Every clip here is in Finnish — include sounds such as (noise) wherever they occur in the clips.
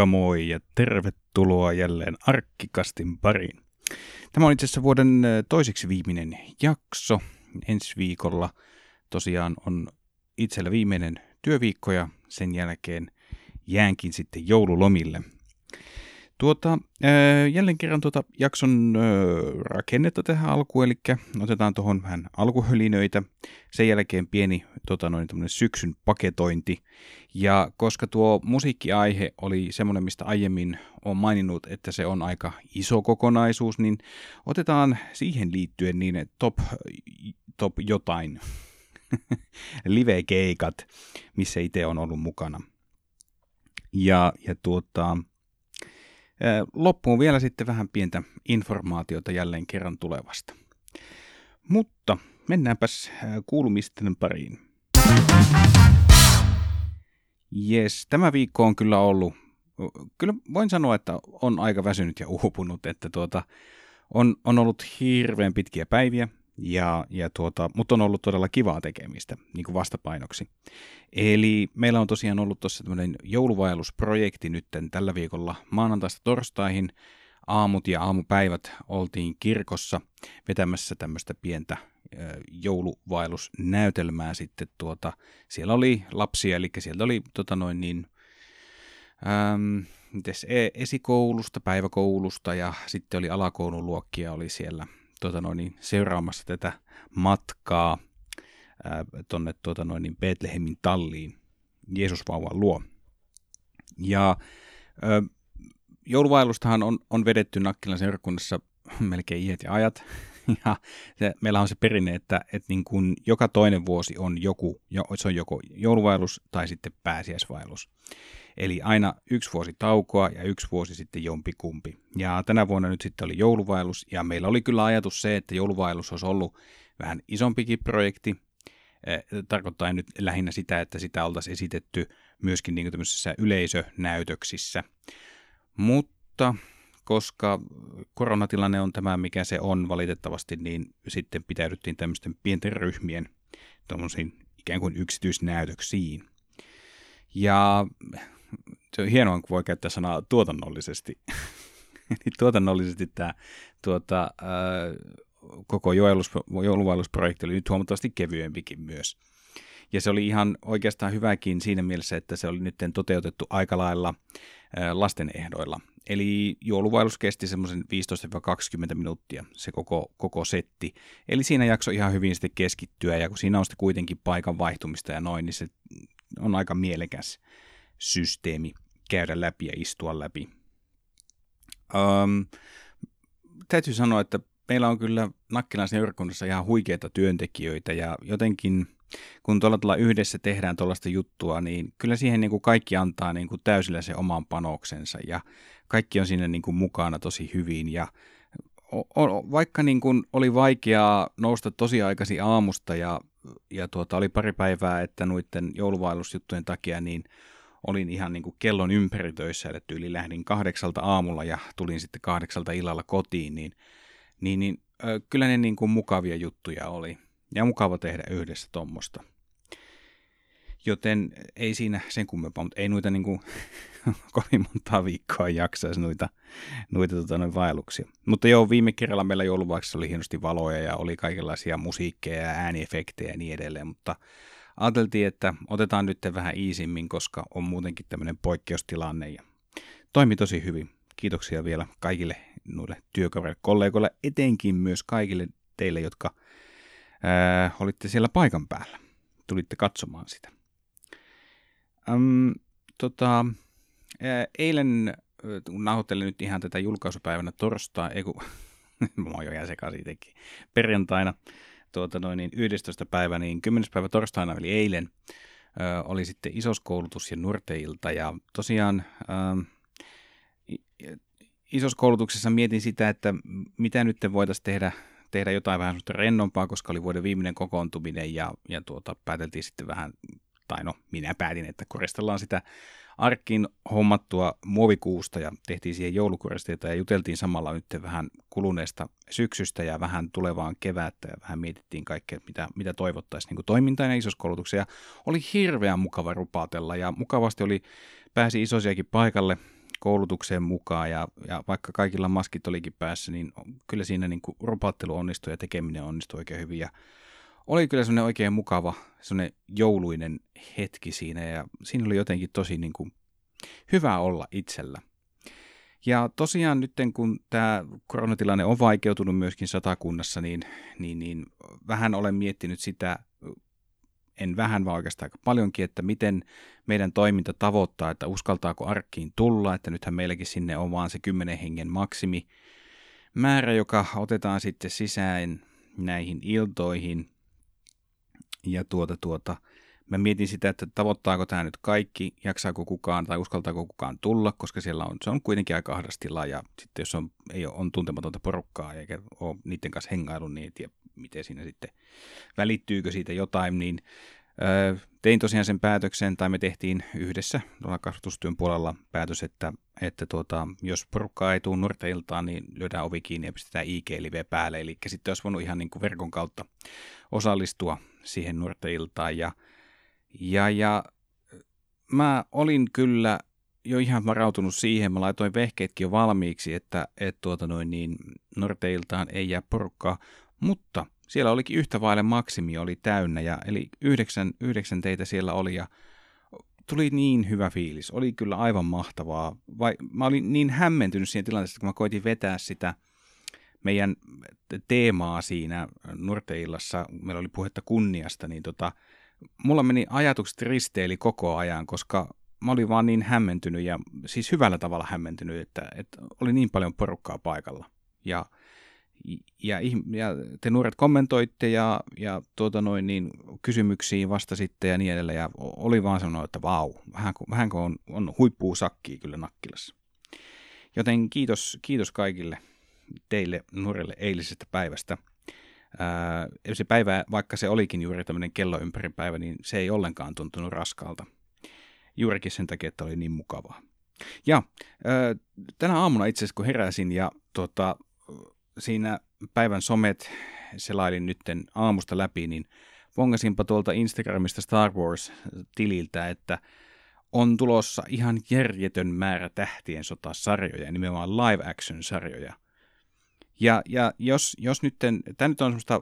Moikka moi ja tervetuloa jälleen Arkkikastin pariin. Tämä on itse asiassa vuoden toiseksi viimeinen jakso. Ensi viikolla tosiaan on itsellä viimeinen työviikko ja sen jälkeen jäänkin sitten joululomille. Tuota, jälleen kerran tuota jakson rakennetta tähän alkuun, eli otetaan tuohon vähän alkuhölinöitä, sen jälkeen pieni tota noin, syksyn paketointi, ja koska tuo musiikkiaihe oli semmoinen, mistä aiemmin on maininnut, että se on aika iso kokonaisuus, niin otetaan siihen liittyen niin top, top jotain (laughs) live-keikat, missä itse on ollut mukana. Ja, ja tuota, Loppuun vielä sitten vähän pientä informaatiota jälleen kerran tulevasta. Mutta mennäänpäs kuulumisten pariin. Jes, tämä viikko on kyllä ollut, kyllä voin sanoa, että on aika väsynyt ja uupunut, että tuota, on, on ollut hirveän pitkiä päiviä, ja, ja tuota, mutta on ollut todella kivaa tekemistä niin kuin vastapainoksi. Eli meillä on tosiaan ollut tuossa tämmöinen jouluvaellusprojekti nyt tällä viikolla maanantaista torstaihin. Aamut ja aamupäivät oltiin kirkossa vetämässä tämmöistä pientä jouluvaellusnäytelmää sitten tuota, siellä oli lapsia, eli sieltä oli tota noin niin, äm, e, esikoulusta, päiväkoulusta ja sitten oli alakoulun luokkia oli siellä tota noin, niin seuraamassa tätä matkaa tuonne tota noin, niin Betlehemin talliin Jeesusvauvan luo. Ja ö, jouluvailustahan on, on vedetty Nakkilan seurakunnassa melkein iät ja ajat. (laughs) Ja se, meillä on se perinne, että, että niin kuin joka toinen vuosi on joku, se on joko jouluvailus tai sitten pääsiäisvailus. Eli aina yksi vuosi taukoa ja yksi vuosi sitten jompi kumpi. Ja tänä vuonna nyt sitten oli jouluvailus ja meillä oli kyllä ajatus se, että jouluvailus olisi ollut vähän isompikin projekti. Eh, tarkoittaa nyt lähinnä sitä, että sitä oltaisiin esitetty myöskin niin tämmöisissä yleisönäytöksissä. Mutta koska koronatilanne on tämä, mikä se on valitettavasti, niin sitten pitäydyttiin tämmöisten pienten ryhmien ikään kuin yksityisnäytöksiin. Ja se on hienoa, kun voi käyttää sanaa tuotannollisesti. (laughs) Eli tuotannollisesti tämä tuota, ää, koko jouluvaellusprojekti oli nyt huomattavasti kevyempikin myös. Ja se oli ihan oikeastaan hyväkin siinä mielessä, että se oli nyt toteutettu aika lailla lasten ehdoilla. Eli jouluvaellus kesti semmoisen 15-20 minuuttia se koko, koko setti. Eli siinä jakso ihan hyvin sitten keskittyä ja kun siinä on sitten kuitenkin paikan vaihtumista ja noin, niin se on aika mielekäs systeemi käydä läpi ja istua läpi. Um, täytyy sanoa, että meillä on kyllä Nakkilan seurakunnassa ihan huikeita työntekijöitä ja jotenkin kun tuolla, tuolla yhdessä tehdään tuollaista juttua, niin kyllä siihen niin kuin kaikki antaa niin kuin täysillä se oman panoksensa ja kaikki on siinä niin kuin mukana tosi hyvin ja vaikka niin kuin oli vaikeaa nousta tosi aikaisin aamusta ja, ja tuota, oli pari päivää, että noiden jouluvailusjuttujen takia niin olin ihan niin kuin kellon ympäri töissä, eli yli lähdin kahdeksalta aamulla ja tulin sitten kahdeksalta illalla kotiin, niin, niin, niin ö, kyllä ne niin kuin mukavia juttuja oli. Ja mukava tehdä yhdessä tuommoista. Joten ei siinä sen kummempaa, mutta ei noita niin kuin, (laughs) kovin montaa viikkoa jaksaisi noita, noita tota, noin vaelluksia. Mutta joo, viime kerralla meillä jouluvaiheessa oli hienosti valoja ja oli kaikenlaisia musiikkeja ja ääniefektejä ja niin edelleen, mutta ajateltiin, että otetaan nyt vähän iisimmin, koska on muutenkin tämmöinen poikkeustilanne ja toimi tosi hyvin. Kiitoksia vielä kaikille noille työkavereille, kollegoille, etenkin myös kaikille teille, jotka ää, olitte siellä paikan päällä. Tulitte katsomaan sitä. Öm, tota, ää, eilen, kun nauhoittelin nyt ihan tätä julkaisupäivänä torstai, ei kun, (laughs) mä oon jo sekaisin perjantaina, tuota noin, niin 11. päivä, niin 10. päivä torstaina, eli eilen, ö, oli sitten isoskoulutus ja nuorteilta. Ja tosiaan ö, isoskoulutuksessa mietin sitä, että mitä nyt voitaisiin tehdä, tehdä jotain vähän rennompaa, koska oli vuoden viimeinen kokoontuminen ja, ja tuota, pääteltiin sitten vähän, tai no minä päätin, että koristellaan sitä arkkiin hommattua muovikuusta ja tehtiin siihen joulukoristeita ja juteltiin samalla nyt vähän kuluneesta syksystä ja vähän tulevaan kevättä ja vähän mietittiin kaikkea, mitä, mitä toivottaisiin niin toimintaan ja isoskoulutuksia. Ja oli hirveän mukava rupaatella ja mukavasti oli, pääsi isosiakin paikalle koulutukseen mukaan ja, ja vaikka kaikilla maskit olikin päässä, niin kyllä siinä niin kuin onnistui ja tekeminen onnistui oikein hyvin ja oli kyllä semmoinen oikein mukava, semmoinen jouluinen hetki siinä ja siinä oli jotenkin tosi niin kuin hyvä olla itsellä. Ja tosiaan nyt kun tämä koronatilanne on vaikeutunut myöskin satakunnassa, niin, niin, niin vähän olen miettinyt sitä, en vähän vaan oikeastaan aika paljonkin, että miten meidän toiminta tavoittaa, että uskaltaako arkkiin tulla, että nythän meilläkin sinne on vaan se 10 hengen maksimi määrä, joka otetaan sitten sisään näihin iltoihin. Ja tuota tuota, mä mietin sitä, että tavoittaako tämä nyt kaikki, jaksaako kukaan tai uskaltaako kukaan tulla, koska siellä on, se on kuitenkin aika ahdastila ja sitten jos on, ei ole, on tuntematonta porukkaa eikä ole niiden kanssa hengailu, niin ei tiedä miten siinä sitten välittyykö siitä jotain, niin ö, tein tosiaan sen päätöksen, tai me tehtiin yhdessä tuolla kasvatustyön puolella päätös, että, että tuota, jos porukkaa ei tule nuorten iltaan, niin lyödään ovi kiinni ja pistetään IG-live päälle, eli sitten olisi voinut ihan niin kuin verkon kautta osallistua siihen nuorten iltaan, ja ja, ja mä olin kyllä jo ihan varautunut siihen, mä laitoin vehkeetkin jo valmiiksi, että et tuota noin niin, Norteiltaan ei jää porukkaa, mutta siellä olikin yhtä vaille maksimi oli täynnä, ja, eli yhdeksän, yhdeksän teitä siellä oli, ja tuli niin hyvä fiilis, oli kyllä aivan mahtavaa. Vai, mä olin niin hämmentynyt siinä tilanteessa, kun mä koitin vetää sitä meidän teemaa siinä Norteillassa, meillä oli puhetta kunniasta, niin tota, mulla meni ajatukset risteili koko ajan, koska mä olin vaan niin hämmentynyt ja siis hyvällä tavalla hämmentynyt, että, että oli niin paljon porukkaa paikalla. Ja, ja, ja te nuoret kommentoitte ja, ja tuota noin, niin kysymyksiin vastasitte ja niin edelleen. Ja oli vaan sanonut, että vau, vähän, vähän on, on huippuu sakkia kyllä Nakkilassa. Joten kiitos, kiitos kaikille teille nuorille eilisestä päivästä – ää, se päivä, vaikka se olikin juuri tämmöinen kello ympäri päivä, niin se ei ollenkaan tuntunut raskaalta. Juurikin sen takia, että oli niin mukavaa. Ja ää, tänä aamuna itse asiassa, kun heräsin ja tota, siinä päivän somet selailin nytten aamusta läpi, niin vongasinpa tuolta Instagramista Star Wars-tililtä, että on tulossa ihan järjetön määrä tähtien sotasarjoja, nimenomaan live action sarjoja – ja, ja jos, jos nyt, tämä nyt on semmoista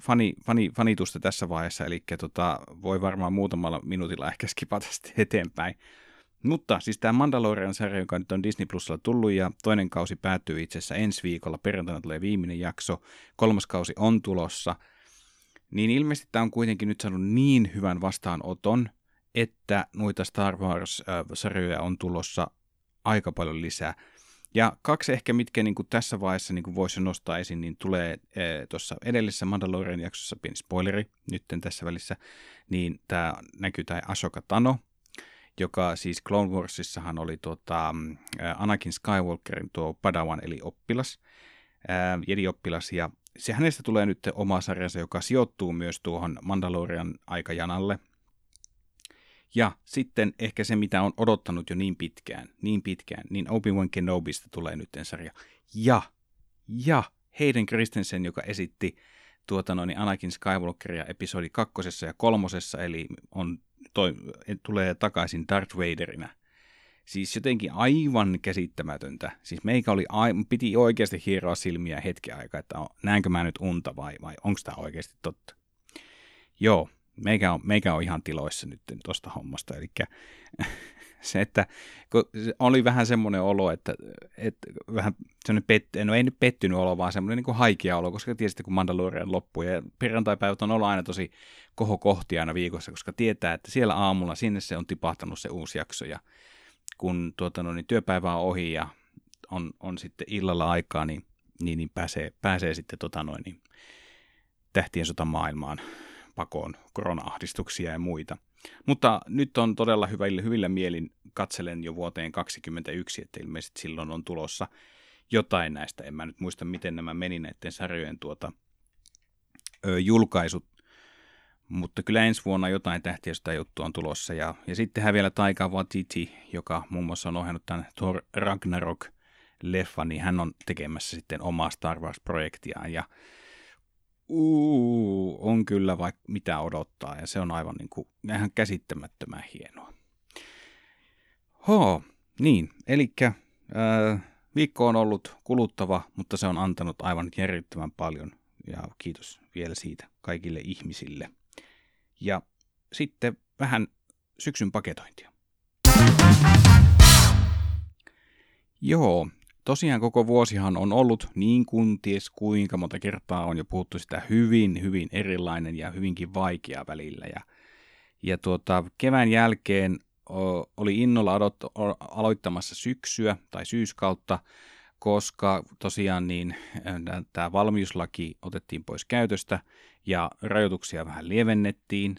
fani, fani, fanitusta tässä vaiheessa, eli tota, voi varmaan muutamalla minuutilla ehkä skipata (laughs) eteenpäin. Mutta siis tämä Mandalorian-sarja, joka nyt on Disney Plusalla tullut ja toinen kausi päättyy itse asiassa ensi viikolla, perjantaina tulee viimeinen jakso, kolmas kausi on tulossa, niin ilmeisesti tämä on kuitenkin nyt saanut niin hyvän vastaanoton, että noita Star Wars-sarjoja on tulossa aika paljon lisää. Ja kaksi ehkä, mitkä niin kuin tässä vaiheessa niin kuin voisi nostaa esiin, niin tulee e, tuossa edellisessä Mandalorian jaksossa, pieni spoileri nytten tässä välissä, niin tämä näkyy tämä Ashoka Tano, joka siis Clone Warsissahan oli tuota, Anakin Skywalkerin tuo Padawan eli oppilas, ää, Jedi-oppilas, ja se hänestä tulee nyt oma sarjansa, joka sijoittuu myös tuohon Mandalorian aikajanalle, ja sitten ehkä se, mitä on odottanut jo niin pitkään, niin pitkään, niin Obi-Wan Kenobista tulee nyt sarja. Ja, ja Hayden Christensen, joka esitti tuota noin Anakin Skywalkeria episodi kakkosessa ja kolmosessa, eli on, toi, tulee takaisin Darth Vaderina. Siis jotenkin aivan käsittämätöntä. Siis meikä oli, aivan, piti oikeasti hieroa silmiä hetken aikaa, että näenkö mä nyt unta vai, vai onko tämä oikeasti totta. Joo, meikä on, meikä on ihan tiloissa nyt tuosta hommasta. Eli (laughs) se, että se oli vähän semmoinen olo, että, että vähän semmoinen pet, no ei nyt pettynyt olo, vaan semmoinen niin kuin haikea olo, koska tiesitte, kun Mandalorian loppui. Ja perjantaipäivät on ollut aina tosi kohokohti aina viikossa, koska tietää, että siellä aamulla sinne se on tipahtanut se uusi jakso. Ja kun tuota, no, niin työpäivä on ohi ja on, on sitten illalla aikaa, niin, niin, niin pääsee, pääsee sitten tota noin, niin tähtien sota maailmaan pakoon korona-ahdistuksia ja muita. Mutta nyt on todella hyvillä, hyvillä mielin katselen jo vuoteen 2021, että ilmeisesti silloin on tulossa jotain näistä. En mä nyt muista, miten nämä meni näiden sarjojen tuota, ö, julkaisut, mutta kyllä ensi vuonna jotain tähtiä sitä juttua on tulossa. Ja, ja sittenhän vielä Taika Waititi, joka muun muassa on ohjannut tämän Thor Ragnarok-leffan, niin hän on tekemässä sitten omaa Star Wars-projektiaan. Ja uu, on kyllä vaikka mitä odottaa ja se on aivan niin kuin, ihan käsittämättömän hienoa. Ho, Niin, eli äh, viikko on ollut kuluttava, mutta se on antanut aivan järjettömän paljon ja kiitos vielä siitä kaikille ihmisille. Ja sitten vähän syksyn paketointia. Joo, tosiaan koko vuosihan on ollut niin kuin ties kuinka monta kertaa on jo puhuttu sitä hyvin, hyvin erilainen ja hyvinkin vaikea välillä. Ja, ja tuota, kevään jälkeen oli innolla odot, aloittamassa syksyä tai syyskautta, koska tosiaan niin tämä valmiuslaki otettiin pois käytöstä ja rajoituksia vähän lievennettiin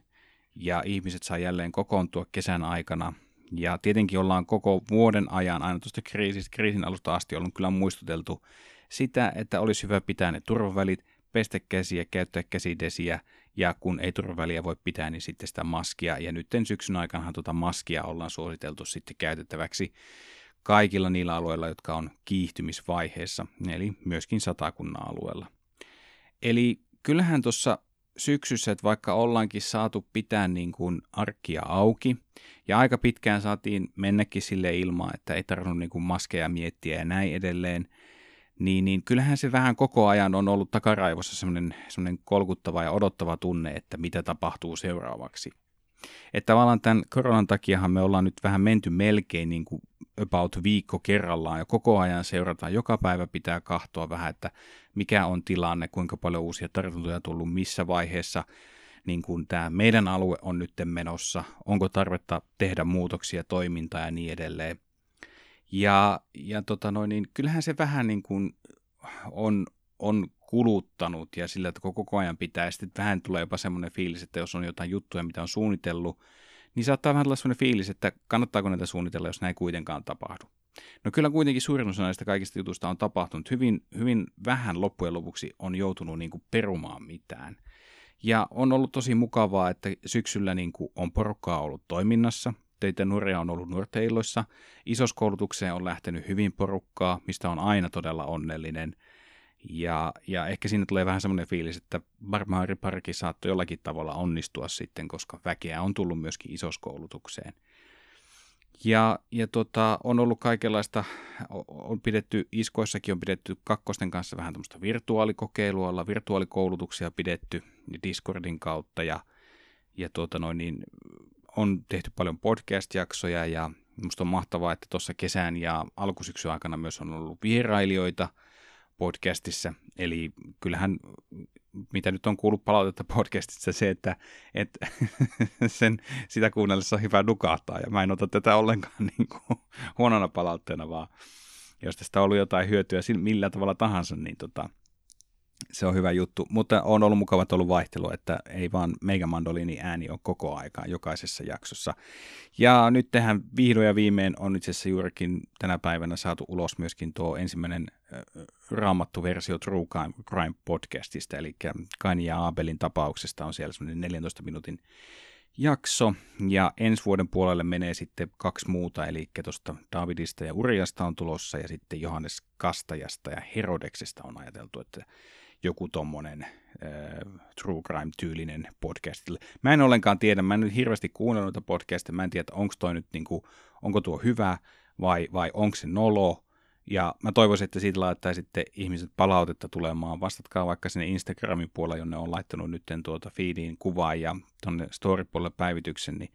ja ihmiset saa jälleen kokoontua kesän aikana ja tietenkin ollaan koko vuoden ajan aina tuosta kriisistä, kriisin alusta asti ollut kyllä muistuteltu sitä, että olisi hyvä pitää ne turvavälit, pestä käsiä, käyttää käsidesiä ja kun ei turvaväliä voi pitää, niin sitten sitä maskia. Ja nyt syksyn aikana tuota maskia ollaan suositeltu sitten käytettäväksi kaikilla niillä alueilla, jotka on kiihtymisvaiheessa, eli myöskin satakunnan alueella. Eli kyllähän tuossa syksyssä, että vaikka ollaankin saatu pitää niin kuin arkkia auki, ja aika pitkään saatiin mennäkin sille ilmaan, että ei tarvinnut niin kuin maskeja miettiä ja näin edelleen, niin, niin kyllähän se vähän koko ajan on ollut takaraivossa semmoinen, kolkuttava ja odottava tunne, että mitä tapahtuu seuraavaksi. Että tavallaan tämän koronan takiahan me ollaan nyt vähän menty melkein niin kuin about viikko kerrallaan ja koko ajan seurataan. Joka päivä pitää kahtoa vähän, että mikä on tilanne, kuinka paljon uusia tartuntoja on tullut, missä vaiheessa niin kuin tämä meidän alue on nyt menossa, onko tarvetta tehdä muutoksia, toimintaa ja niin edelleen. Ja, ja tota noin, niin kyllähän se vähän niin kuin on, on kuluttanut ja sillä, että koko ajan pitää, sitten vähän tulee jopa semmoinen fiilis, että jos on jotain juttuja, mitä on suunnitellut, niin saattaa vähän olla semmoinen fiilis, että kannattaako näitä suunnitella, jos näin kuitenkaan tapahdu. No kyllä kuitenkin suurin osa näistä kaikista jutuista on tapahtunut. Hyvin, hyvin vähän loppujen lopuksi on joutunut niin kuin perumaan mitään. Ja on ollut tosi mukavaa, että syksyllä niin kuin on porukkaa ollut toiminnassa. Teitä nuoria on ollut nuorteilloissa. Isoskoulutukseen on lähtenyt hyvin porukkaa, mistä on aina todella onnellinen. Ja, ja ehkä siinä tulee vähän semmoinen fiilis, että varmaan Parki saattoi jollakin tavalla onnistua sitten, koska väkeä on tullut myöskin isoskoulutukseen. Ja, ja tota, on ollut kaikenlaista, on pidetty, iskoissakin on pidetty kakkosten kanssa vähän tämmöistä virtuaalikokeilua, virtuaalikoulutuksia pidetty Discordin kautta ja, ja tuota noin, niin on tehty paljon podcast-jaksoja ja musta on mahtavaa, että tuossa kesän ja alkusyksyn aikana myös on ollut vierailijoita – podcastissa. Eli kyllähän, mitä nyt on kuullut palautetta podcastissa, se, että, että (laughs) sen, sitä kuunnellessa on hyvä nukahtaa. Ja mä en ota tätä ollenkaan (laughs) niin kuin huonona palautteena, vaan jos tästä on ollut jotain hyötyä millä tavalla tahansa, niin tota, se on hyvä juttu, mutta on ollut mukava ollut vaihtelu, että ei vaan Mega Mandolini ääni ole koko aikaa jokaisessa jaksossa. Ja nyt tähän vihdoin ja viimein on itse asiassa juurikin tänä päivänä saatu ulos myöskin tuo ensimmäinen äh, raamattu versio True Crime podcastista, eli Kaini ja Abelin tapauksesta on siellä semmoinen 14 minuutin jakso, ja ensi vuoden puolelle menee sitten kaksi muuta, eli tuosta Davidista ja Uriasta on tulossa, ja sitten Johannes Kastajasta ja Herodeksesta on ajateltu, että joku tommonen äh, true crime-tyylinen podcast. Mä en ollenkaan tiedä, mä en nyt hirveästi kuunnellut noita podcasteja, mä en tiedä, onko toi nyt niinku, onko tuo hyvä vai, vai onko se nolo. Ja mä toivoisin, että siitä laittaisitte ihmiset palautetta tulemaan. Vastatkaa vaikka sinne Instagramin puolella, jonne on laittanut nyt tuota feediin kuvaa ja tonne story-puolelle päivityksen, niin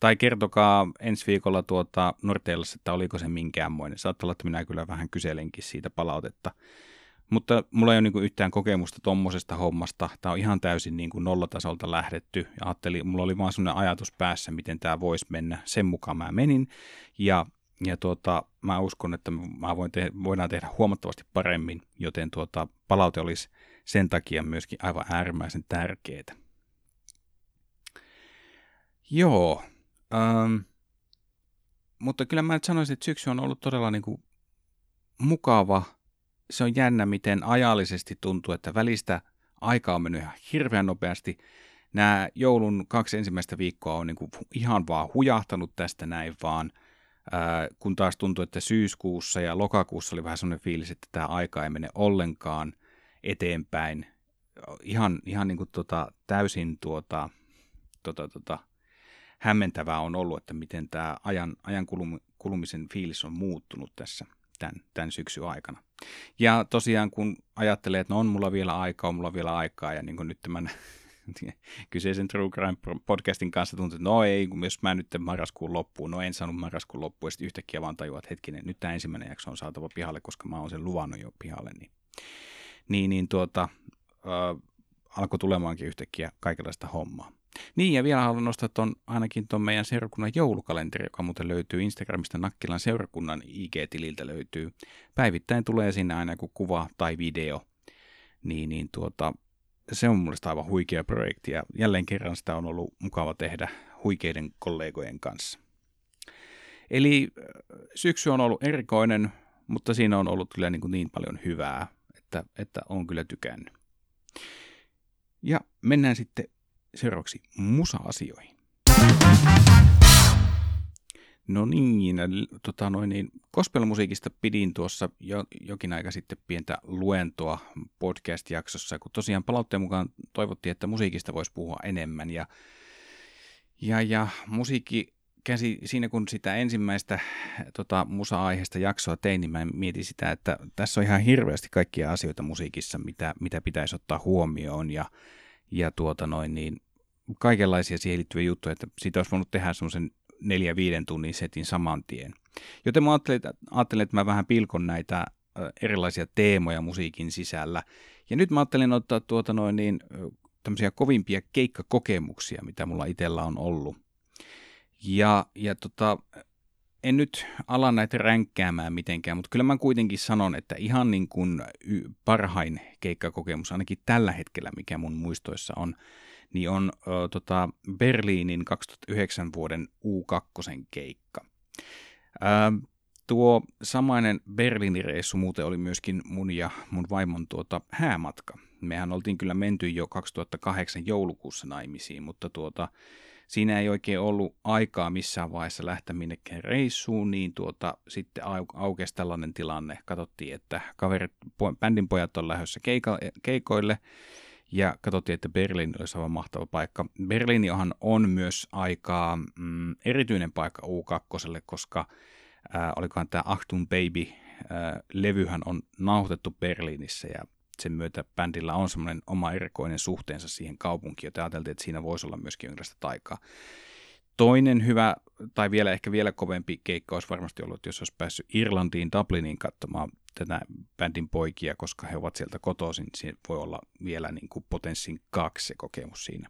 tai kertokaa ensi viikolla tuota Norteellassa, että oliko se minkäänmoinen. Saattaa olla, että minä kyllä vähän kyselenkin siitä palautetta. Mutta mulla ei ole niin yhtään kokemusta tuommoisesta hommasta. Tämä on ihan täysin niin kuin nollatasolta lähdetty. Ja ajattelin, mulla oli vaan sellainen ajatus päässä, miten tämä voisi mennä. Sen mukaan mä menin. Ja, ja tuota, mä uskon, että mä voin te- voidaan tehdä huomattavasti paremmin, joten tuota, palaute olisi sen takia myöskin aivan äärimmäisen tärkeää. Joo. Ähm, mutta kyllä mä nyt sanoisin, että syksy on ollut todella niin kuin mukava – se on jännä, miten ajallisesti tuntuu, että välistä aika on mennyt ihan hirveän nopeasti. Nämä joulun kaksi ensimmäistä viikkoa on niin kuin ihan vaan hujahtanut tästä näin vaan, kun taas tuntuu, että syyskuussa ja lokakuussa oli vähän sellainen fiilis, että tämä aika ei mene ollenkaan eteenpäin. Ihan, ihan niin kuin tota, täysin tuota, tota, tota, hämmentävää on ollut, että miten tämä ajan, ajan kulumisen fiilis on muuttunut tässä tämän, tämän syksyn aikana. Ja tosiaan kun ajattelee, että no on mulla vielä aikaa, on mulla vielä aikaa, ja niin kuin nyt tämän (laughs) kyseisen True Crime podcastin kanssa tuntuu, että no ei, jos mä nyt marraskuun loppuun, no en saanut marraskuun loppuun, ja sitten yhtäkkiä vaan tajua, että hetkinen, nyt tämä ensimmäinen jakso on saatava pihalle, koska mä oon sen luvannut jo pihalle, niin, niin, niin tuota, äh, alkoi tulemaankin yhtäkkiä kaikenlaista hommaa. Niin, ja vielä haluan nostaa ton, ainakin tuon meidän seurakunnan joulukalenteri, joka muuten löytyy Instagramista Nakkilan seurakunnan IG-tililtä löytyy. Päivittäin tulee sinne aina joku kuva tai video. Niin, niin tuota, se on mielestäni aivan huikea projekti ja jälleen kerran sitä on ollut mukava tehdä huikeiden kollegojen kanssa. Eli äh, syksy on ollut erikoinen, mutta siinä on ollut kyllä niin, kuin niin paljon hyvää, että, että on kyllä tykännyt. Ja mennään sitten seuraavaksi musa-asioihin. No niin, tota noin, niin gospelmusiikista pidin tuossa jo, jokin aika sitten pientä luentoa podcast-jaksossa, kun tosiaan palautteen mukaan toivottiin, että musiikista voisi puhua enemmän. Ja, ja, ja musiikki käsi, siinä kun sitä ensimmäistä tota, musa-aiheesta jaksoa tein, niin mä mietin sitä, että tässä on ihan hirveästi kaikkia asioita musiikissa, mitä, mitä pitäisi ottaa huomioon. Ja, ja tuota noin, niin kaikenlaisia siihen liittyviä juttuja, että siitä olisi voinut tehdä semmoisen neljä viiden tunnin setin saman tien. Joten mä ajattelin, että, ajattelin, että mä vähän pilkon näitä erilaisia teemoja musiikin sisällä. Ja nyt mä ajattelin ottaa tuota noin niin, tämmöisiä kovimpia keikkakokemuksia, mitä mulla itsellä on ollut. Ja, ja tota, en nyt ala näitä ränkkäämään mitenkään, mutta kyllä mä kuitenkin sanon, että ihan niin kuin parhain keikkakokemus, ainakin tällä hetkellä, mikä mun muistoissa on, niin on ö, tota Berliinin 2009 vuoden U2 keikka. Ö, tuo samainen Berliinin reissu muuten oli myöskin mun ja mun vaimon tuota häämatka. Mehän oltiin kyllä menty jo 2008 joulukuussa naimisiin, mutta tuota, siinä ei oikein ollut aikaa missään vaiheessa lähteä minnekään reissuun, niin tuota, sitten au- aukesi tällainen tilanne. Katsottiin, että kaverit, bändin pojat on lähdössä keikoille, ja katsottiin, että Berliini olisi aivan mahtava paikka. Berliinihan on myös aika mm, erityinen paikka U2, koska äh, olikohan tämä Achtung Baby äh, levyhän on nauhoitettu Berliinissä ja sen myötä bändillä on semmoinen oma erikoinen suhteensa siihen kaupunkiin, joten ajateltiin, että siinä voisi olla myöskin jonkinlaista taikaa. Toinen hyvä, tai vielä ehkä vielä kovempi keikka olisi varmasti ollut, jos olisi päässyt Irlantiin, Dubliniin katsomaan tätä bändin poikia, koska he ovat sieltä kotoisin, niin se voi olla vielä niin kuin potenssin kaksi se kokemus siinä.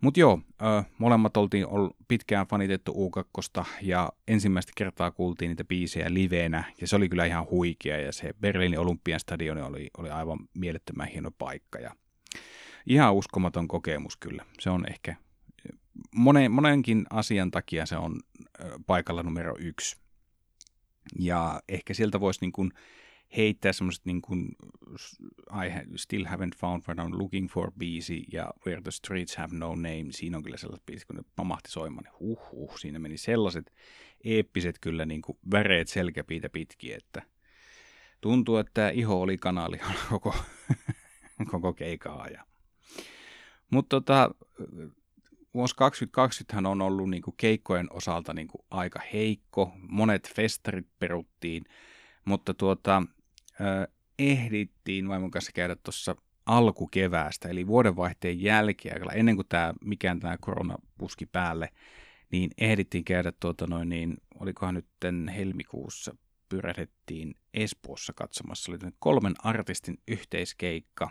Mutta joo, molemmat oltiin pitkään fanitettu U2 ja ensimmäistä kertaa kuultiin niitä biisejä liveenä ja se oli kyllä ihan huikea ja se Berliinin Olympiastadioni oli, oli aivan mielettömän hieno paikka ja ihan uskomaton kokemus kyllä. Se on ehkä monen, monenkin asian takia se on paikalla numero yksi. Ja ehkä sieltä voisi niin kuin heittää semmoiset niin kuin I still haven't found what I'm looking for biisi ja Where the streets have no name. Siinä on kyllä sellaiset biisit, kun ne pamahti soimaan, niin huh, huh, siinä meni sellaiset eeppiset kyllä niin kuin väreet selkäpiitä pitkin, että tuntuu, että iho oli kanali (laughs) koko, koko keikaa. Ja. Mutta tota, vuosi 2020 on ollut niin kuin keikkojen osalta niin kuin aika heikko. Monet festarit peruttiin, mutta tuota, äh, ehdittiin vaimon kanssa käydä tuossa alkukeväästä, eli vuodenvaihteen jälkeen, ennen kuin tämä, mikään tämä korona puski päälle, niin ehdittiin käydä, tuota noin, niin, olikohan nyt helmikuussa, pyrähdettiin Espoossa katsomassa. Oli kolmen artistin yhteiskeikka.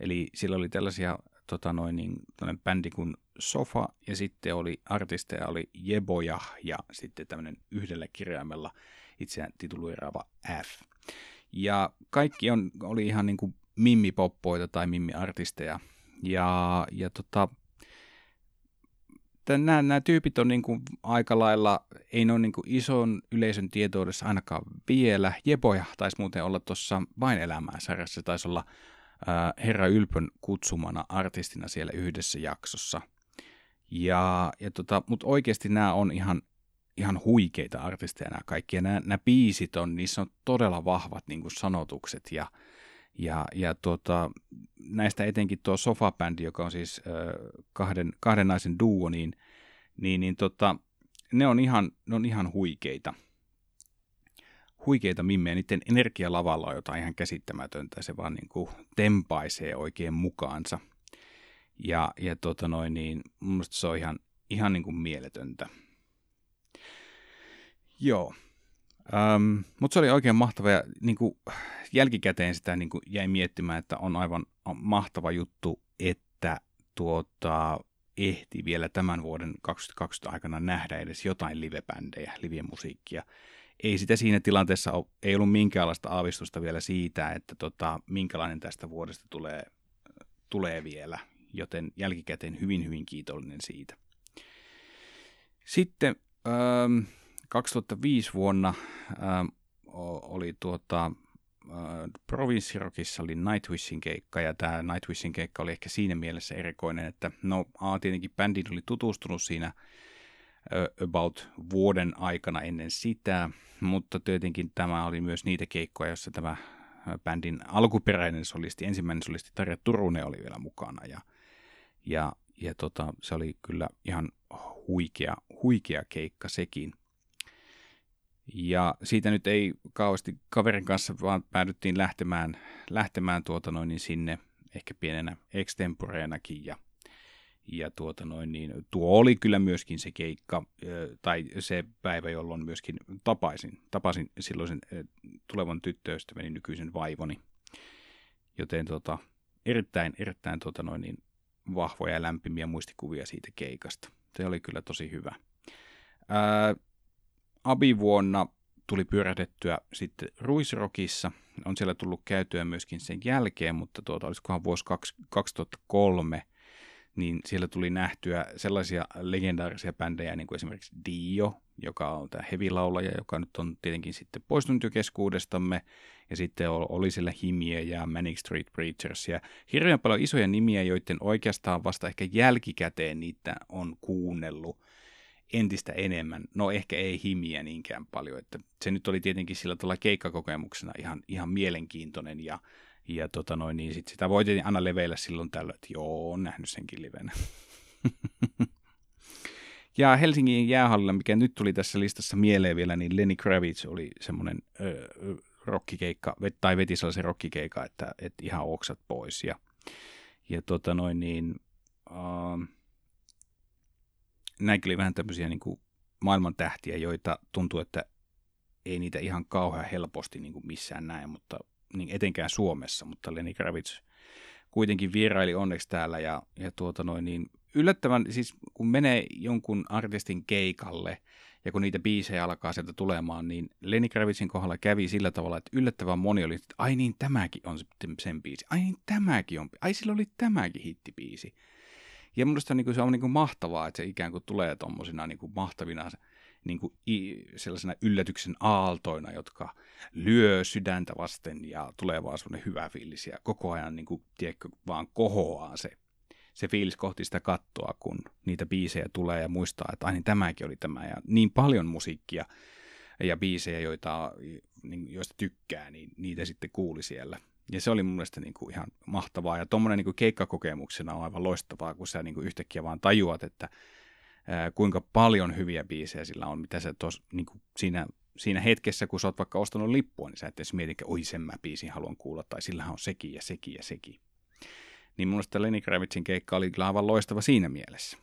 Eli sillä oli tällaisia tota noin, niin, bändi kuin Sofa ja sitten oli artisteja oli Jeboja ja sitten tämmöinen yhdellä kirjaimella itseään tituloiraava F. Ja kaikki on, oli ihan niin kuin mimmipoppoita tai mimmiartisteja. Ja, ja tota, nämä, nämä tyypit on niin kuin aika lailla, ei ne ole niin kuin ison yleisön tietoudessa ainakaan vielä. Jeboja taisi muuten olla tuossa Vain elämää sarjassa, taisi olla Herra Ylpön kutsumana artistina siellä yhdessä jaksossa. Ja, ja tota, mutta oikeasti nämä on ihan, ihan huikeita artisteja nämä kaikki. Nämä, nämä biisit on, niissä on todella vahvat niin kuin sanotukset ja, ja, ja tota, näistä etenkin tuo Sofa-bändi, joka on siis äh, kahden, kahden naisen duo, niin, niin, niin tota, ne on ihan, ne on ihan huikeita. Huikeita mimmejä. Niiden energialavalla on jotain ihan käsittämätöntä. Se vaan niin kuin tempaisee oikein mukaansa. Ja, ja tota noin, niin mun se on ihan, ihan niin kuin mieletöntä. Joo. Um, Mutta se oli oikein mahtava ja niin kuin jälkikäteen sitä niin kuin jäi miettimään, että on aivan mahtava juttu, että tuota, ehti vielä tämän vuoden 2020 aikana nähdä edes jotain livebändejä, live-musiikkia. Ei sitä siinä tilanteessa ole, ei ollut minkäänlaista aavistusta vielä siitä, että tota, minkälainen tästä vuodesta tulee, tulee vielä, joten jälkikäteen hyvin hyvin kiitollinen siitä. Sitten ähm, 2005 vuonna ähm, oli tuota, äh, Provinssirokissa oli Nightwishin keikka, ja tämä Nightwishin keikka oli ehkä siinä mielessä erikoinen, että no A, tietenkin bändin oli tutustunut siinä about vuoden aikana ennen sitä, mutta tietenkin tämä oli myös niitä keikkoja, joissa tämä bändin alkuperäinen solisti, ensimmäinen solisti Tarja Turunen oli vielä mukana, ja, ja, ja tota, se oli kyllä ihan huikea, huikea keikka sekin. Ja siitä nyt ei kauheasti kaverin kanssa vaan päädyttiin lähtemään, lähtemään tuota noin, niin sinne ehkä pienenä extemporeenakin ja, ja tuota noin, niin tuo oli kyllä myöskin se keikka tai se päivä, jolloin myöskin tapaisin, tapasin silloisen tulevan tyttöystäväni nykyisen vaivoni. Joten tota, erittäin, erittäin tuota noin, niin vahvoja ja lämpimiä muistikuvia siitä keikasta. Se oli kyllä tosi hyvä. Ää, abivuonna tuli pyörätettyä sitten Ruisrokissa. On siellä tullut käytyä myöskin sen jälkeen, mutta tuota, olisikohan vuosi 2003, niin siellä tuli nähtyä sellaisia legendaarisia bändejä, niin kuin esimerkiksi Dio, joka on tämä heavy-laulaja, joka nyt on tietenkin sitten poistunut jo keskuudestamme, ja sitten oli siellä Himiä ja Manic Street Preachers, ja hirveän paljon isoja nimiä, joiden oikeastaan vasta ehkä jälkikäteen niitä on kuunnellut, entistä enemmän. No ehkä ei himiä niinkään paljon, että se nyt oli tietenkin sillä tavalla keikkakokemuksena ihan, ihan mielenkiintoinen ja, ja tota noin, niin sit sitä voi aina leveillä silloin tällöin, että joo, on nähnyt senkin livenä. (laughs) ja Helsingin jäähallilla, mikä nyt tuli tässä listassa mieleen vielä, niin Lenny Kravitz oli semmoinen öö, rockikeikka, tai veti sellaisen rockikeikka, että, että ihan oksat pois. Ja, ja tota noin, niin, näinkin oli vähän tämmöisiä niin kuin maailman tähtiä, joita tuntuu, että ei niitä ihan kauhean helposti niin kuin missään näe, mutta niin etenkään Suomessa, mutta Lenny Kravitz kuitenkin vieraili onneksi täällä ja, ja tuota noin, niin yllättävän, siis kun menee jonkun artistin keikalle ja kun niitä biisejä alkaa sieltä tulemaan, niin Lenny Kravitzin kohdalla kävi sillä tavalla, että yllättävän moni oli, että ai niin tämäkin on sen biisi, ai niin tämäkin on, ai sillä oli tämäkin hittibiisi. Ja minusta niin kuin se on niin kuin mahtavaa, että se ikään kuin tulee tuommoisina niin mahtavina niin kuin sellaisena yllätyksen aaltoina, jotka lyö sydäntä vasten ja tulee vaan semmoinen hyvä fiilis ja koko ajan niin kuin, tiedätkö, vaan kohoaa se, se fiilis kohti sitä kattoa, kun niitä biisejä tulee ja muistaa, että aina niin tämäkin oli tämä ja niin paljon musiikkia ja biisejä, joita, niin, joista tykkää, niin niitä sitten kuuli siellä. Ja se oli mun mielestä niin kuin ihan mahtavaa. Ja tuommoinen niin keikkakokemuksena on aivan loistavaa, kun sä niin kuin yhtäkkiä vaan tajuat, että ää, kuinka paljon hyviä biisejä sillä on, mitä sä tos, niin kuin siinä, siinä hetkessä, kun sä oot vaikka ostanut lippua, niin sä et edes mieti, oi sen mä biisin haluan kuulla, tai sillähän on sekin ja sekin ja sekin. Niin mun mielestä Lenny Kravitzin keikka oli kyllä aivan loistava siinä mielessä.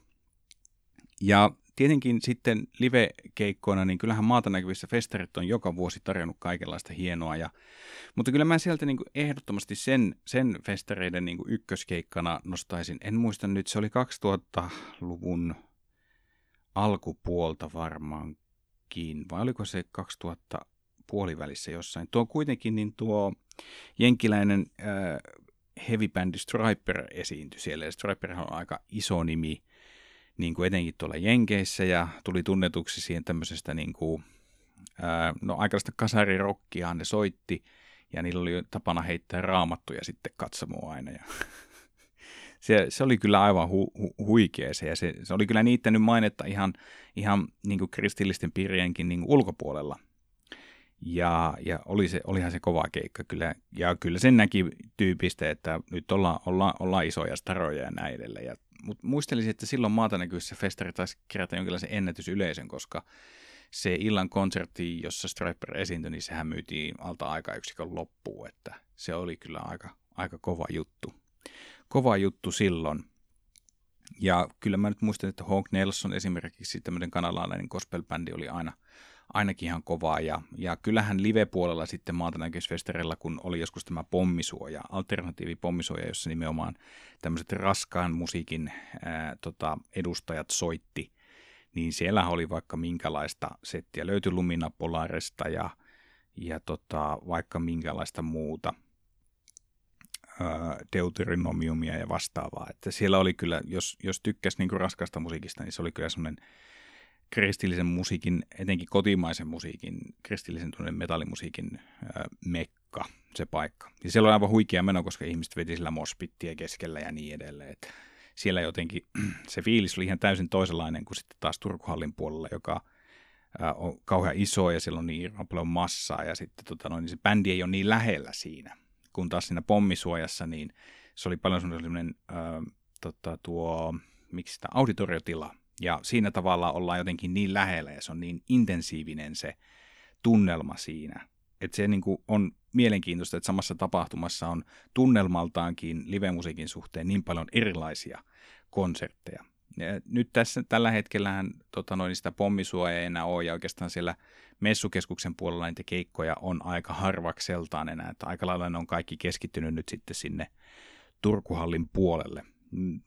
Ja tietenkin sitten live-keikkoina, niin kyllähän maata näkyvissä festarit on joka vuosi tarjonnut kaikenlaista hienoa. Ja, mutta kyllä mä sieltä niin kuin ehdottomasti sen, sen festareiden niin kuin ykköskeikkana nostaisin. En muista nyt, se oli 2000-luvun alkupuolta varmaankin, vai oliko se 2000 puolivälissä jossain. Tuo kuitenkin niin tuo jenkiläinen äh, heavy bandi Striper esiintyi siellä. Ja Striper on aika iso nimi niin kuin etenkin tuolla Jenkeissä ja tuli tunnetuksi siihen tämmöisestä niin kuin, ää, no aikalaista kasarirokkiaan ne soitti ja niillä oli tapana heittää raamattuja sitten katsomaan aina ja (laughs) se, se oli kyllä aivan hu, hu, huikea se, ja se, se oli kyllä niittänyt mainetta ihan, ihan niin kuin kristillisten piirienkin niin kuin ulkopuolella. Ja, ja oli se, olihan se kova keikka kyllä, ja kyllä sen näki tyypistä, että nyt ollaan, ollaan, ollaan isoja staroja ja näin edelleen, ja mutta muistelisin, että silloin maata näkyissä festari taisi kerätä jonkinlaisen ennätysyleisön, koska se illan konsertti, jossa Striper esiintyi, niin sehän myytiin alta yksikön loppuun, että se oli kyllä aika, aika kova juttu. Kova juttu silloin. Ja kyllä mä nyt muistan, että Hawk Nelson esimerkiksi tämmöinen kanalainen gospel-bändi oli aina, ainakin ihan kovaa. Ja, ja kyllähän live-puolella sitten maatanäköisfestareilla, kun oli joskus tämä pommisuoja, alternatiivi pommisuoja, jossa nimenomaan tämmöiset raskaan musiikin ää, tota, edustajat soitti, niin siellä oli vaikka minkälaista settiä. Löytyi Lumina Polaresta ja, ja tota, vaikka minkälaista muuta – deuterinomiumia ja vastaavaa. Että siellä oli kyllä, jos, jos tykkäsi niin raskasta musiikista, niin se oli kyllä semmoinen kristillisen musiikin, etenkin kotimaisen musiikin, kristillisen tunnen metallimusiikin ää, mekka, se paikka. Ja siellä oli aivan huikea meno, koska ihmiset veti sillä mospittiä keskellä ja niin edelleen. Että siellä jotenkin (clears throat) se fiilis oli ihan täysin toisenlainen kuin sitten taas Turkuhallin puolella, joka on kauhean iso ja siellä on niin paljon massaa ja sitten tota noin, niin se bändi ei ole niin lähellä siinä kun taas siinä pommisuojassa, niin se oli paljon sellainen äh, tota, tuo, miksi sitä, auditoriotila. Ja siinä tavalla ollaan jotenkin niin lähellä ja se on niin intensiivinen se tunnelma siinä. Että se niin kuin on mielenkiintoista, että samassa tapahtumassa on tunnelmaltaankin live-musiikin suhteen niin paljon erilaisia konsertteja. Ja nyt tässä tällä hetkellähän tota noin, sitä pommisuojaa ei enää ole ja oikeastaan siellä messukeskuksen puolella niitä keikkoja on aika harvakseltaan enää, että aika lailla ne on kaikki keskittynyt nyt sitten sinne Turkuhallin puolelle,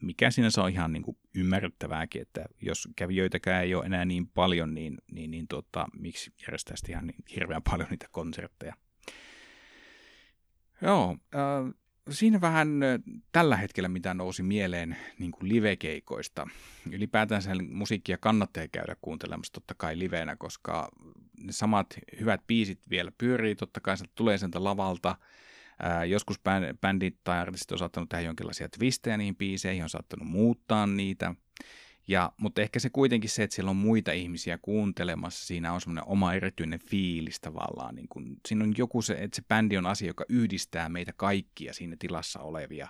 mikä sinänsä on ihan niin kuin ymmärrettävääkin, että jos kävijöitäkään ei ole enää niin paljon, niin, niin, niin tota, miksi järjestää sitten ihan niin hirveän (laughs) paljon niitä konsertteja. Joo, äh, siinä vähän tällä hetkellä, mitä nousi mieleen niin kuin livekeikoista. Ylipäätään sen musiikkia kannattaa käydä kuuntelemassa totta kai livenä, koska ne samat hyvät biisit vielä pyörii, totta kai se tulee sieltä lavalta. Ää, joskus bändit tai artistit on saattanut tehdä jonkinlaisia twistejä niihin biiseihin, on saattanut muuttaa niitä. Ja, mutta ehkä se kuitenkin se, että siellä on muita ihmisiä kuuntelemassa, siinä on semmoinen oma erityinen fiilis tavallaan. Niin kun, siinä on joku se, että se bändi on asia, joka yhdistää meitä kaikkia siinä tilassa olevia,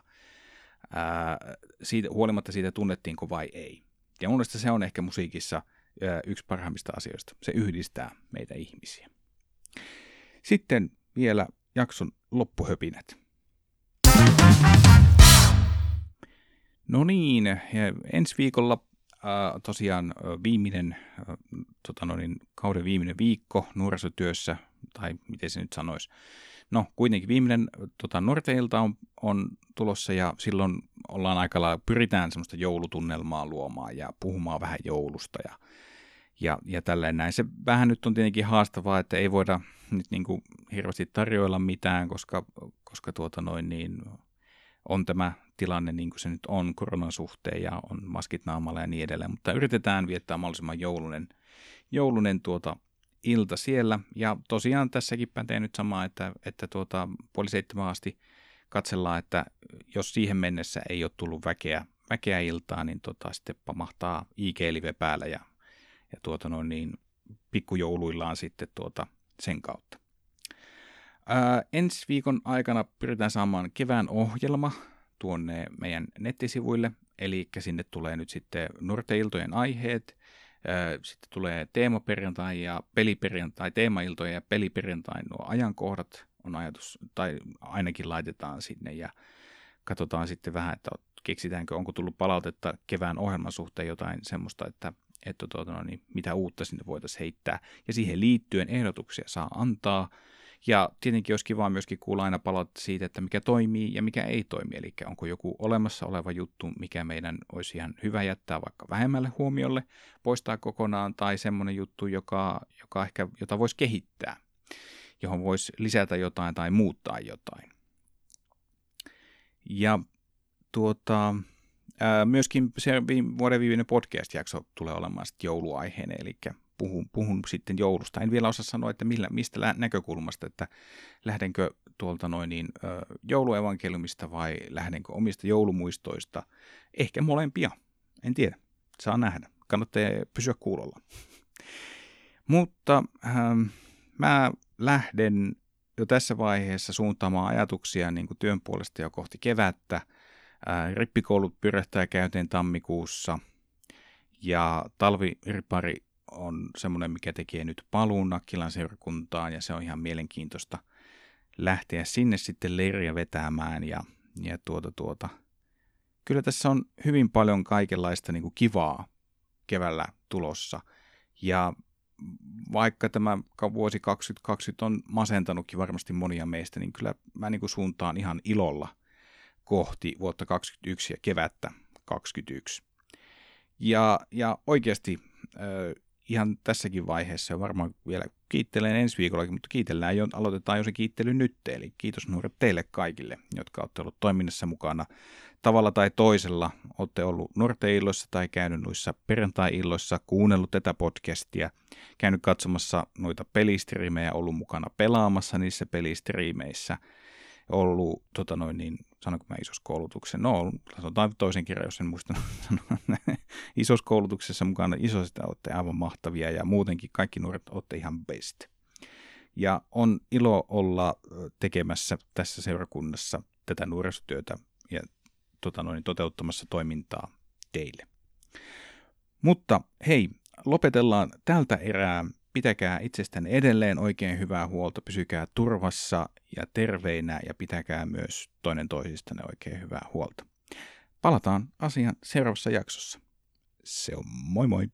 ää, siitä, huolimatta siitä tunnettiinko vai ei. Ja mun mielestä se on ehkä musiikissa ää, yksi parhaimmista asioista. Se yhdistää meitä ihmisiä. Sitten vielä jakson loppuhöpinät. No niin, ja ensi viikolla äh, tosiaan viimeinen, äh, tota noin, kauden viimeinen viikko nuorisotyössä, tai miten se nyt sanoisi. No kuitenkin viimeinen tota, nuorteilta on, on tulossa ja silloin ollaan aika lailla, pyritään semmoista joulutunnelmaa luomaan ja puhumaan vähän joulusta ja, ja, ja tälleen näin. Se vähän nyt on tietenkin haastavaa, että ei voida nyt niin kuin hirveästi tarjoilla mitään, koska, koska tuota noin niin on tämä tilanne niin kuin se nyt on koronan suhteen ja on maskit naamalla ja niin edelleen, mutta yritetään viettää mahdollisimman joulunen, joulunen tuota ilta siellä. Ja tosiaan tässäkin pätee nyt samaa, että, että tuota, puoli seitsemän asti katsellaan, että jos siihen mennessä ei ole tullut väkeä, väkeä iltaa, niin tota, sitten pamahtaa IG-live päällä ja, ja tuota noin niin, pikkujouluillaan sitten tuota sen kautta. Ää, ensi viikon aikana pyritään saamaan kevään ohjelma tuonne meidän nettisivuille, eli sinne tulee nyt sitten Norteiltojen aiheet, sitten tulee teemaperjantai ja peliperjantai, teemailtoja ja peliperjantai, nuo ajankohdat on ajatus, tai ainakin laitetaan sinne ja katsotaan sitten vähän, että keksitäänkö, onko tullut palautetta kevään ohjelman suhteen jotain semmoista, että, että tuota, no niin, mitä uutta sinne voitaisiin heittää. Ja siihen liittyen ehdotuksia saa antaa. Ja tietenkin olisi kiva myöskin kuulla aina palautetta siitä, että mikä toimii ja mikä ei toimi. Eli onko joku olemassa oleva juttu, mikä meidän olisi ihan hyvä jättää vaikka vähemmälle huomiolle, poistaa kokonaan, tai semmoinen juttu, joka, joka ehkä, jota voisi kehittää, johon voisi lisätä jotain tai muuttaa jotain. Ja tuota, myöskin se vuoden viimeinen podcast-jakso tulee olemaan sitten jouluaiheinen, eli puhun, puhun sitten joulusta. En vielä osaa sanoa, että millä, mistä näkökulmasta, että lähdenkö tuolta noin niin, jouluevankeliumista vai lähdenkö omista joulumuistoista. Ehkä molempia, en tiedä, saa nähdä. Kannattaa pysyä kuulolla. (laughs) Mutta ähm, mä lähden jo tässä vaiheessa suuntaamaan ajatuksia niin kuin työn puolesta jo kohti kevättä. Rippikoulut pyörähtää käyntiin tammikuussa. Ja talviripari on semmoinen, mikä tekee nyt paluun Nakkilan seurakuntaan ja se on ihan mielenkiintoista lähteä sinne sitten leiriä vetämään. Ja, ja tuota, tuota. Kyllä tässä on hyvin paljon kaikenlaista niin kuin kivaa keväällä tulossa. Ja vaikka tämä vuosi 2020 on masentanutkin varmasti monia meistä, niin kyllä mä niin kuin suuntaan ihan ilolla kohti vuotta 2021 ja kevättä 2021. Ja, ja oikeasti ihan tässäkin vaiheessa, ja varmaan vielä kiittelen ensi viikollakin, mutta kiitellään jo, aloitetaan jo se kiittely nyt. Eli kiitos nuoret teille kaikille, jotka olette olleet toiminnassa mukana tavalla tai toisella. Olette ollut nuorten illoissa tai käynyt noissa perjantai-illoissa, kuunnellut tätä podcastia, käynyt katsomassa noita pelistriimejä, ollut mukana pelaamassa niissä pelistriimeissä, ollut tota noin, niin sanonko mä isoskoulutuksen, no sanotaan toisen kirjan, jos en muista (laughs) sanoa, isoskoulutuksessa mukana, isoista olette aivan mahtavia ja muutenkin kaikki nuoret olette ihan best. Ja on ilo olla tekemässä tässä seurakunnassa tätä nuorisotyötä ja tota noin, toteuttamassa toimintaa teille. Mutta hei, lopetellaan tältä erää pitäkää itsestänne edelleen oikein hyvää huolta, pysykää turvassa ja terveinä ja pitäkää myös toinen toisistanne oikein hyvää huolta. Palataan asian seuraavassa jaksossa. Se on moi moi!